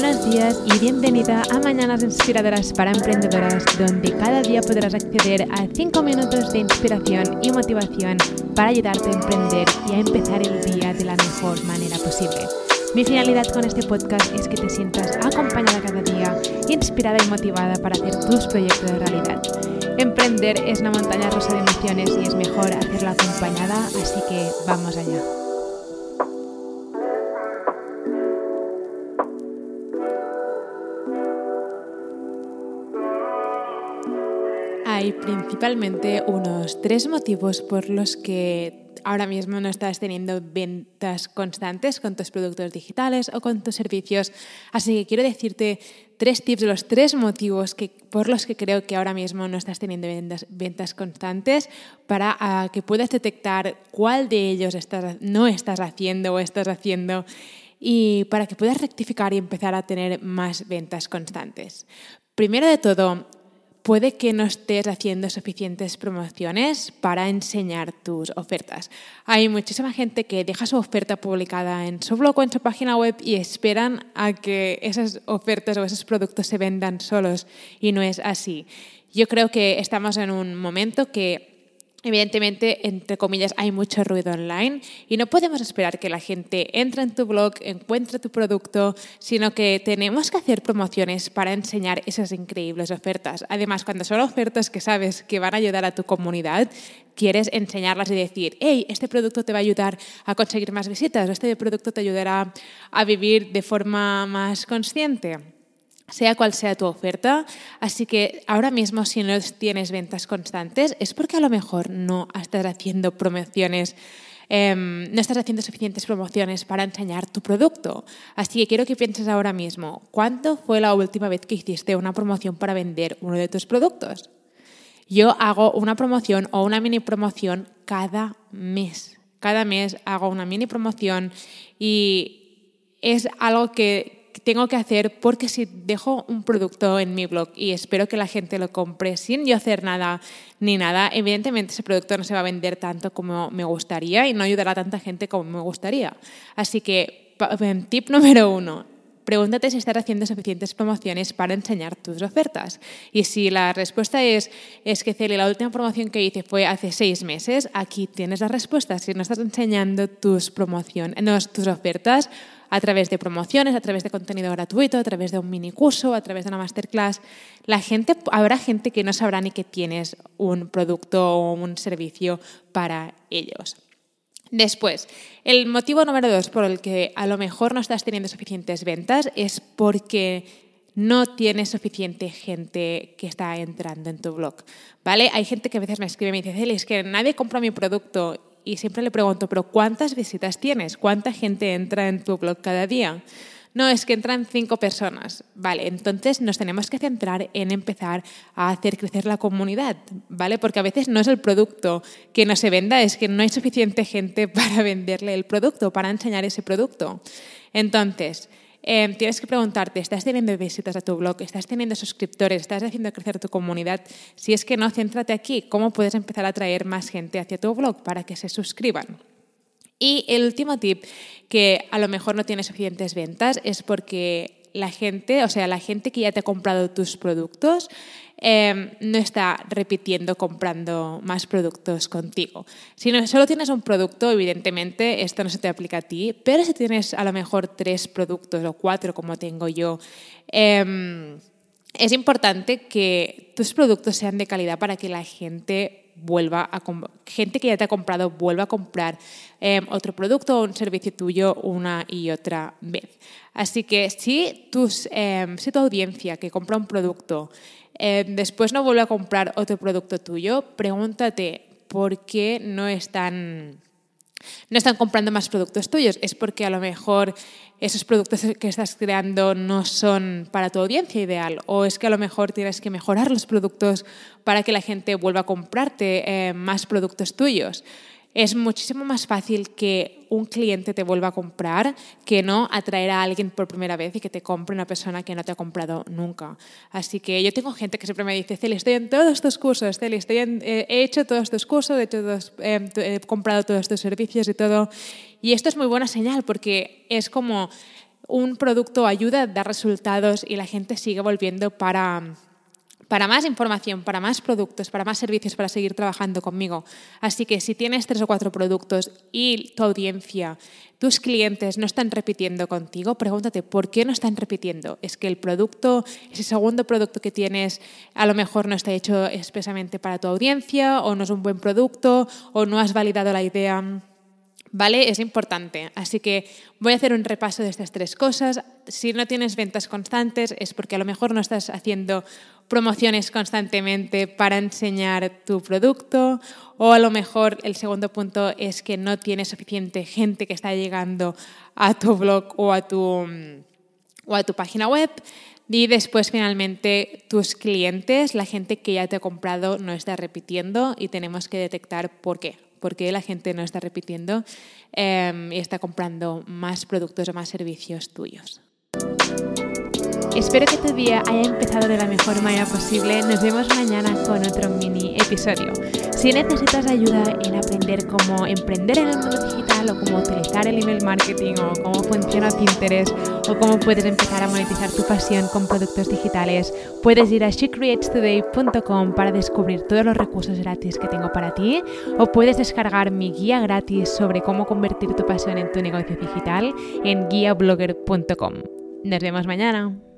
Buenos días y bienvenida a Mañanas Inspiradoras para Emprendedoras, donde cada día podrás acceder a 5 minutos de inspiración y motivación para ayudarte a emprender y a empezar el día de la mejor manera posible. Mi finalidad con este podcast es que te sientas acompañada cada día, inspirada y motivada para hacer tus proyectos de realidad. Emprender es una montaña rusa de emociones y es mejor hacerlo acompañada, así que vamos allá. Principalmente unos tres motivos por los que ahora mismo no estás teniendo ventas constantes con tus productos digitales o con tus servicios. Así que quiero decirte tres tips los tres motivos que, por los que creo que ahora mismo no estás teniendo ventas, ventas constantes para ah, que puedas detectar cuál de ellos estás, no estás haciendo o estás haciendo y para que puedas rectificar y empezar a tener más ventas constantes. Primero de todo, puede que no estés haciendo suficientes promociones para enseñar tus ofertas. Hay muchísima gente que deja su oferta publicada en su blog o en su página web y esperan a que esas ofertas o esos productos se vendan solos y no es así. Yo creo que estamos en un momento que Evidentemente, entre comillas, hay mucho ruido online y no podemos esperar que la gente entre en tu blog, encuentre tu producto, sino que tenemos que hacer promociones para enseñar esas increíbles ofertas. Además, cuando son ofertas que sabes que van a ayudar a tu comunidad, quieres enseñarlas y decir, hey, este producto te va a ayudar a conseguir más visitas, este producto te ayudará a vivir de forma más consciente sea cual sea tu oferta. Así que ahora mismo si no tienes ventas constantes es porque a lo mejor no estás haciendo promociones. Em, no estás haciendo suficientes promociones para enseñar tu producto. Así que quiero que pienses ahora mismo, ¿cuándo fue la última vez que hiciste una promoción para vender uno de tus productos? Yo hago una promoción o una mini promoción cada mes. Cada mes hago una mini promoción y es algo que, tengo que hacer porque si dejo un producto en mi blog y espero que la gente lo compre sin yo hacer nada ni nada, evidentemente ese producto no se va a vender tanto como me gustaría y no ayudará a tanta gente como me gustaría. Así que, tip número uno, pregúntate si estás haciendo suficientes promociones para enseñar tus ofertas. Y si la respuesta es, es que Celi, la última promoción que hice fue hace seis meses, aquí tienes la respuesta. Si no estás enseñando tus, promociones, tus ofertas, a través de promociones, a través de contenido gratuito, a través de un mini curso, a través de una masterclass. La gente, habrá gente que no sabrá ni que tienes un producto o un servicio para ellos. Después, el motivo número dos por el que a lo mejor no estás teniendo suficientes ventas es porque no tienes suficiente gente que está entrando en tu blog, ¿vale? Hay gente que a veces me escribe y me dice, es que nadie compra mi producto y siempre le pregunto, pero ¿cuántas visitas tienes? ¿Cuánta gente entra en tu blog cada día? No, es que entran cinco personas. Vale, entonces nos tenemos que centrar en empezar a hacer crecer la comunidad, ¿vale? Porque a veces no es el producto que no se venda, es que no hay suficiente gente para venderle el producto, para enseñar ese producto. Entonces, Em, tienes que preguntarte, ¿estás teniendo visitas a tu blog? ¿Estás teniendo suscriptores? ¿Estás haciendo crecer tu comunidad? Si es que no, céntrate aquí. ¿Cómo puedes empezar a atraer más gente hacia tu blog para que se suscriban? Y el último tip, que a lo mejor no tienes suficientes ventas, es porque la gente, o sea, la gente que ya te ha comprado tus productos, em, no está repitiendo comprando más productos contigo. Si no, solo tienes un producto, evidentemente esto no se te aplica a ti, pero si tienes a lo mejor tres productos o cuatro como tengo yo, em, es importante que tus productos sean de calidad para que la gente vuelva a gente que ya te ha comprado vuelva a comprar em, otro producto o un servicio tuyo una y otra vez. Así que si, tus, em, si tu audiencia que compra un producto em, después no vuelve a comprar otro producto tuyo, pregúntate por qué no están no están comprando más productos tuyos, es porque a lo mejor esos productos que estás creando no son para tu audiencia ideal o es que a lo mejor tienes que mejorar los productos para que la gente vuelva a comprarte eh, más productos tuyos es muchísimo más fácil que un cliente te vuelva a comprar que no atraer a alguien por primera vez y que te compre una persona que no te ha comprado nunca. Así que yo tengo gente que siempre me dice, Celi, estoy en todos estos cursos, Celi, eh, he hecho todos estos cursos, he, hecho he comprado todos estos servicios y todo. Y esto es muy buena señal porque es como un producto ayuda, da resultados y la gente sigue volviendo para para más información, para más productos, para más servicios, para seguir trabajando conmigo. Así que si tienes tres o cuatro productos y tu audiencia, tus clientes no están repitiendo contigo, pregúntate por qué no están repitiendo. ¿Es que el producto, ese segundo producto que tienes, a lo mejor no está hecho expresamente para tu audiencia o no es un buen producto o no has validado la idea? ¿Vale? Es importante. Así que voy a hacer un repaso de estas tres cosas. Si no tienes ventas constantes es porque a lo mejor no estás haciendo promociones constantemente para enseñar tu producto o a lo mejor el segundo punto es que no tienes suficiente gente que está llegando a tu blog o a tu, o a tu página web. Y después, finalmente, tus clientes, la gente que ya te ha comprado, no está repitiendo y tenemos que detectar por qué por qué la gente no está repitiendo em, y está comprando más productos o más servicios tuyos. Espero que tu día haya empezado de la mejor manera posible. Nos vemos mañana con otro mini episodio. Si necesitas ayuda en aprender cómo emprender en el mundo digital o cómo utilizar el email marketing o cómo funciona Pinterest o cómo puedes empezar a monetizar tu pasión con productos digitales, puedes ir a shecreatestoday.com para descubrir todos los recursos gratis que tengo para ti o puedes descargar mi guía gratis sobre cómo convertir tu pasión en tu negocio digital en guiablogger.com. Nos vemos mañana.